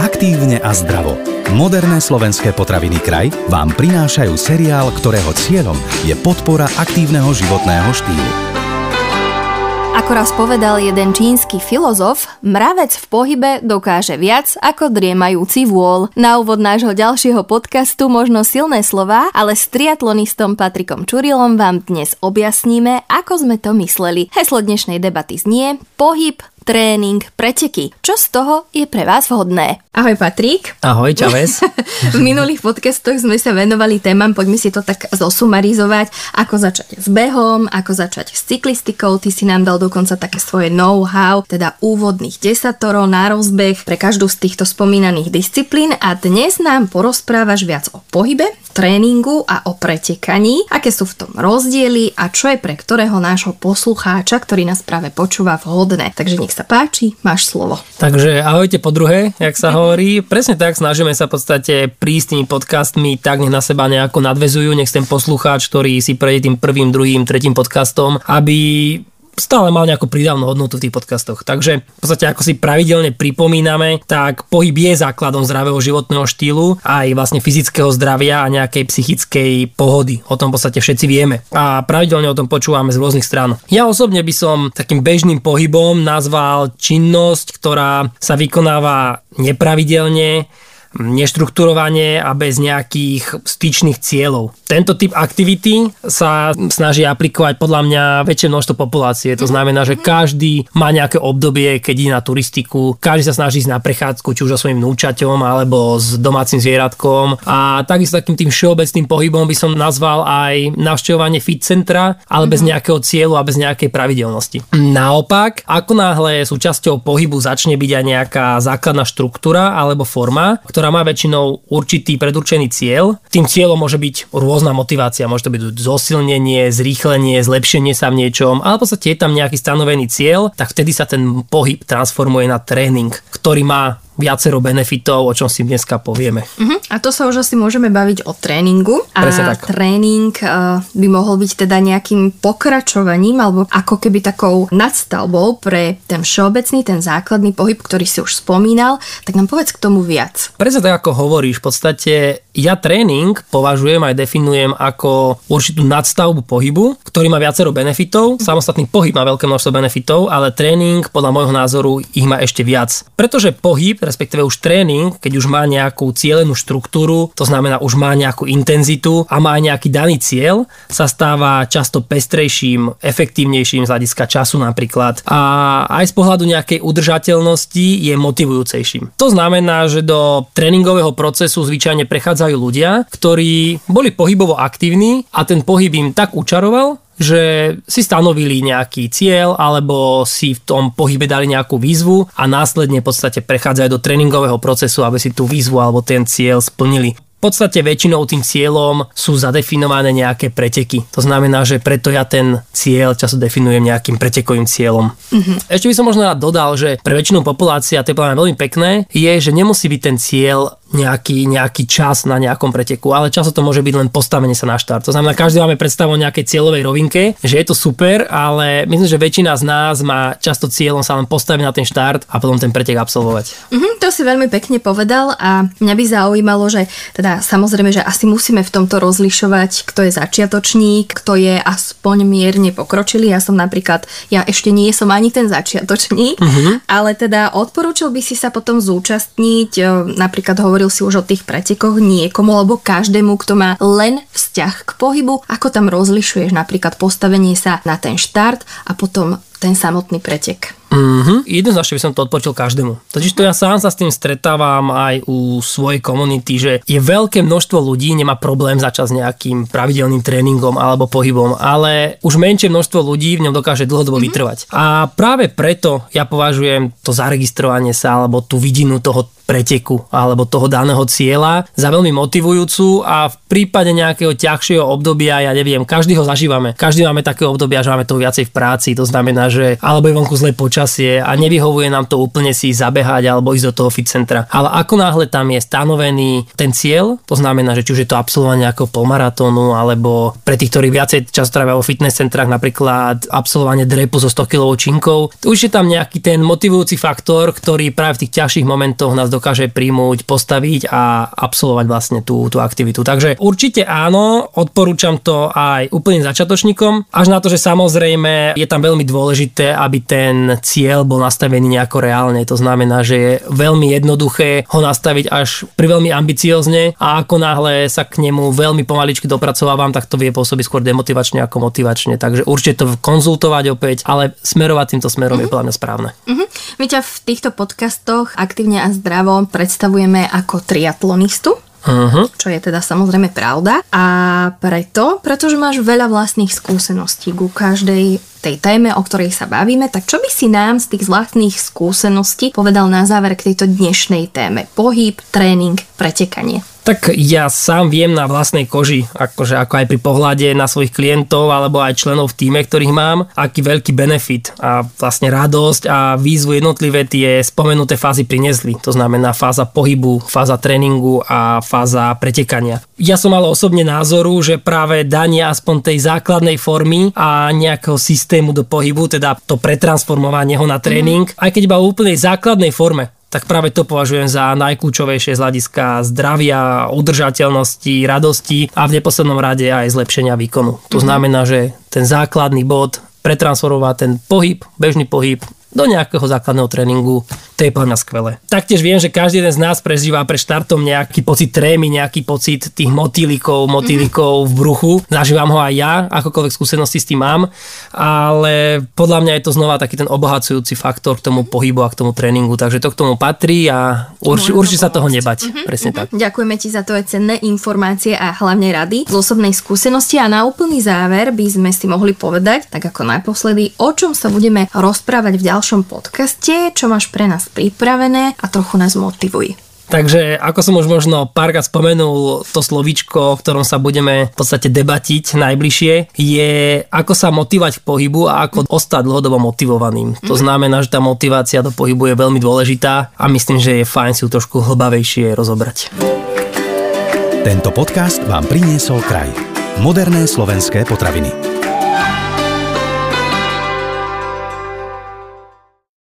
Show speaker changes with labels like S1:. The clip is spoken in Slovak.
S1: Aktívne a zdravo. Moderné slovenské potraviny kraj vám prinášajú seriál, ktorého cieľom je podpora aktívneho životného štýlu.
S2: Ako raz povedal jeden čínsky filozof, mravec v pohybe dokáže viac ako driemajúci vôľ. Na úvod nášho ďalšieho podcastu možno silné slova, ale s triatlonistom Patrikom Čurilom vám dnes objasníme, ako sme to mysleli. Heslo dnešnej debaty znie Pohyb tréning, preteky. Čo z toho je pre vás vhodné? Ahoj Patrik.
S3: Ahoj Čaves.
S2: v minulých podcastoch sme sa venovali témam, poďme si to tak zosumarizovať, ako začať s behom, ako začať s cyklistikou. Ty si nám dal dokonca také svoje know-how, teda úvodných desatorov na rozbeh pre každú z týchto spomínaných disciplín a dnes nám porozprávaš viac o pohybe, tréningu a o pretekaní, aké sú v tom rozdiely a čo je pre ktorého nášho poslucháča, ktorý nás práve počúva vhodné. Takže nech sa páči, máš slovo.
S3: Takže ahojte po druhé, jak sa hovorí. Presne tak, snažíme sa v podstate prísť tými podcastmi tak, nech na seba nejako nadvezujú, nech ten poslucháč, ktorý si prejde tým prvým, druhým, tretím podcastom, aby stále mal nejakú pridávnu hodnotu v tých podcastoch. Takže v podstate ako si pravidelne pripomíname, tak pohyb je základom zdravého životného štýlu aj vlastne fyzického zdravia a nejakej psychickej pohody. O tom v podstate všetci vieme. A pravidelne o tom počúvame z rôznych stran. Ja osobne by som takým bežným pohybom nazval činnosť, ktorá sa vykonáva nepravidelne, neštrukturovanie a bez nejakých styčných cieľov. Tento typ aktivity sa snaží aplikovať podľa mňa väčšie množstvo populácie. To znamená, že každý má nejaké obdobie, keď ide na turistiku, každý sa snaží ísť na prechádzku, či už so svojím núčaťom alebo s domácim zvieratkom. A takisto takým tým všeobecným pohybom by som nazval aj navštevovanie fit centra, ale bez mhm. nejakého cieľu a bez nejakej pravidelnosti. Naopak, ako náhle súčasťou pohybu začne byť aj nejaká základná štruktúra alebo forma, ktorá ktorá má väčšinou určitý predurčený cieľ. Tým cieľom môže byť rôzna motivácia, môže to byť zosilnenie, zrýchlenie, zlepšenie sa v niečom, ale v podstate je tam nejaký stanovený cieľ, tak vtedy sa ten pohyb transformuje na tréning, ktorý má viacero benefitov, o čom si dneska povieme.
S2: Uh-huh. A to sa už asi môžeme baviť o tréningu. A tak. tréning uh, by mohol byť teda nejakým pokračovaním alebo ako keby takou nadstavbou pre ten všeobecný, ten základný pohyb, ktorý si už spomínal. Tak nám povedz k tomu viac.
S3: Presne tak, ako hovoríš. V podstate ja tréning považujem aj definujem ako určitú nadstavbu pohybu, ktorý má viacero benefitov. Samostatný pohyb má veľké množstvo benefitov, ale tréning podľa môjho názoru ich má ešte viac. Pretože pohyb, respektíve už tréning, keď už má nejakú cieľenú štruktúru, to znamená už má nejakú intenzitu a má nejaký daný cieľ, sa stáva často pestrejším, efektívnejším z hľadiska času napríklad a aj z pohľadu nejakej udržateľnosti je motivujúcejším. To znamená, že do tréningového procesu zvyčajne prechádzajú ľudia, ktorí boli pohybovo aktívni a ten pohyb im tak učaroval, že si stanovili nejaký cieľ alebo si v tom pohybe dali nejakú výzvu a následne v podstate prechádzajú do tréningového procesu, aby si tú výzvu alebo ten cieľ splnili. V podstate väčšinou tým cieľom sú zadefinované nejaké preteky. To znamená, že preto ja ten cieľ často definujem nejakým pretekovým cieľom. Mm-hmm. Ešte by som možno rád dodal, že pre väčšinu populácie, a to je veľmi pekné, je, že nemusí byť ten cieľ nejaký, nejaký čas na nejakom preteku, ale často to môže byť len postavenie sa na štart. To znamená, každý máme predstavu o nejakej cieľovej rovinke, že je to super, ale myslím, že väčšina z nás má často cieľom sa len postaviť na ten štart a potom ten pretek absolvovať.
S2: Mm-hmm, to si veľmi pekne povedal a mňa by zaujímalo, že teda samozrejme, že asi musíme v tomto rozlišovať, kto je začiatočník, kto je aspoň mierne pokročilý. Ja som napríklad, ja ešte nie som ani ten začiatočník, mm-hmm. ale teda odporúčil by si sa potom zúčastniť, e, napríklad hovoriť hovoril si už o tých pretekoch niekomu alebo každému, kto má len vzťah k pohybu, ako tam rozlišuješ napríklad postavenie sa na ten štart a potom ten samotný pretek.
S3: Mm-hmm. Jednoznačne by som to odpočil každému. Totiž to ja sám sa s tým stretávam aj u svojej komunity, že je veľké množstvo ľudí, nemá problém začať s nejakým pravidelným tréningom alebo pohybom, ale už menšie množstvo ľudí v ňom dokáže dlhodobo mm-hmm. vytrvať. A práve preto ja považujem to zaregistrovanie sa alebo tú vidinu toho preteku alebo toho daného cieľa za veľmi motivujúcu a v prípade nejakého ťažšieho obdobia, ja neviem, každý ho zažívame. Každý máme také obdobia, že máme to viacej v práci, to znamená, že alebo je vonku zlé počasie a nevyhovuje nám to úplne si zabehať alebo ísť do toho fit centra. Ale ako náhle tam je stanovený ten cieľ, to znamená, že či už je to absolvovanie ako polmaratónu alebo pre tých, ktorí viacej času trávia vo fitness centrách, napríklad absolvovanie drepu so 100 kg činkou, už je tam nejaký ten motivujúci faktor, ktorý práve v tých ťažších momentoch nás dokáže príjmuť, postaviť a absolvovať vlastne tú, tú aktivitu. Takže určite áno, odporúčam to aj úplne začiatočníkom, až na to, že samozrejme je tam veľmi dôležité, aby ten cieľ bol nastavený nejako reálne. To znamená, že je veľmi jednoduché ho nastaviť až pri veľmi ambiciozne a ako náhle sa k nemu veľmi pomaličky dopracovávam, tak to vie pôsobiť skôr demotivačne ako motivačne. Takže určite to konzultovať opäť, ale smerovať týmto smerom mm-hmm. je podľa mňa správne.
S2: Mm-hmm. My ťa v týchto podcastoch aktívne a zdravo predstavujeme ako triatlonistu. Uh-huh. Čo je teda samozrejme pravda. A preto, pretože máš veľa vlastných skúseností ku každej tej téme, o ktorej sa bavíme, tak čo by si nám z tých vlastných skúseností povedal na záver k tejto dnešnej téme? Pohyb, tréning, pretekanie.
S3: Tak ja sám viem na vlastnej koži, akože ako aj pri pohľade na svojich klientov alebo aj členov v týme, ktorých mám, aký veľký benefit a vlastne radosť a výzvu jednotlivé tie spomenuté fázy priniesli. To znamená fáza pohybu, fáza tréningu a fáza pretekania. Ja som mal osobne názoru, že práve danie aspoň tej základnej formy a nejakého systému do pohybu, teda to pretransformovanie ho na tréning, mm. aj keď iba v úplnej základnej forme, tak práve to považujem za najkľúčovejšie z hľadiska zdravia, udržateľnosti, radosti a v neposlednom rade aj zlepšenia výkonu. To mhm. znamená, že ten základný bod pretransformovať ten pohyb, bežný pohyb do nejakého základného tréningu to je podľa mňa skvelé. Taktiež viem, že každý jeden z nás prežíva pre štartom nejaký pocit trémy, nejaký pocit tých motýlikov, motýlikov v bruchu. Zažívam ho aj ja, akokoľvek skúsenosti s tým mám, ale podľa mňa je to znova taký ten obohacujúci faktor k tomu pohybu a k tomu tréningu, takže to k tomu patrí a určite urči sa toho nebať. Mm-hmm, Presne mm-hmm. tak.
S2: Ďakujeme ti za to aj cenné informácie a hlavne rady z osobnej skúsenosti a na úplný záver by sme si mohli povedať, tak ako naposledy, o čom sa budeme rozprávať v ďalšom podcaste, čo máš pre nás pripravené a trochu nás motivuj.
S3: Takže ako som už možno párkrát spomenul, to slovíčko, o ktorom sa budeme v podstate debatiť najbližšie, je ako sa motivovať k pohybu a ako ostať dlhodobo motivovaným. To mhm. znamená, že tá motivácia do pohybu je veľmi dôležitá a myslím, že je fajn si ju trošku hlbavejšie rozobrať.
S1: Tento podcast vám priniesol kraj. Moderné slovenské potraviny.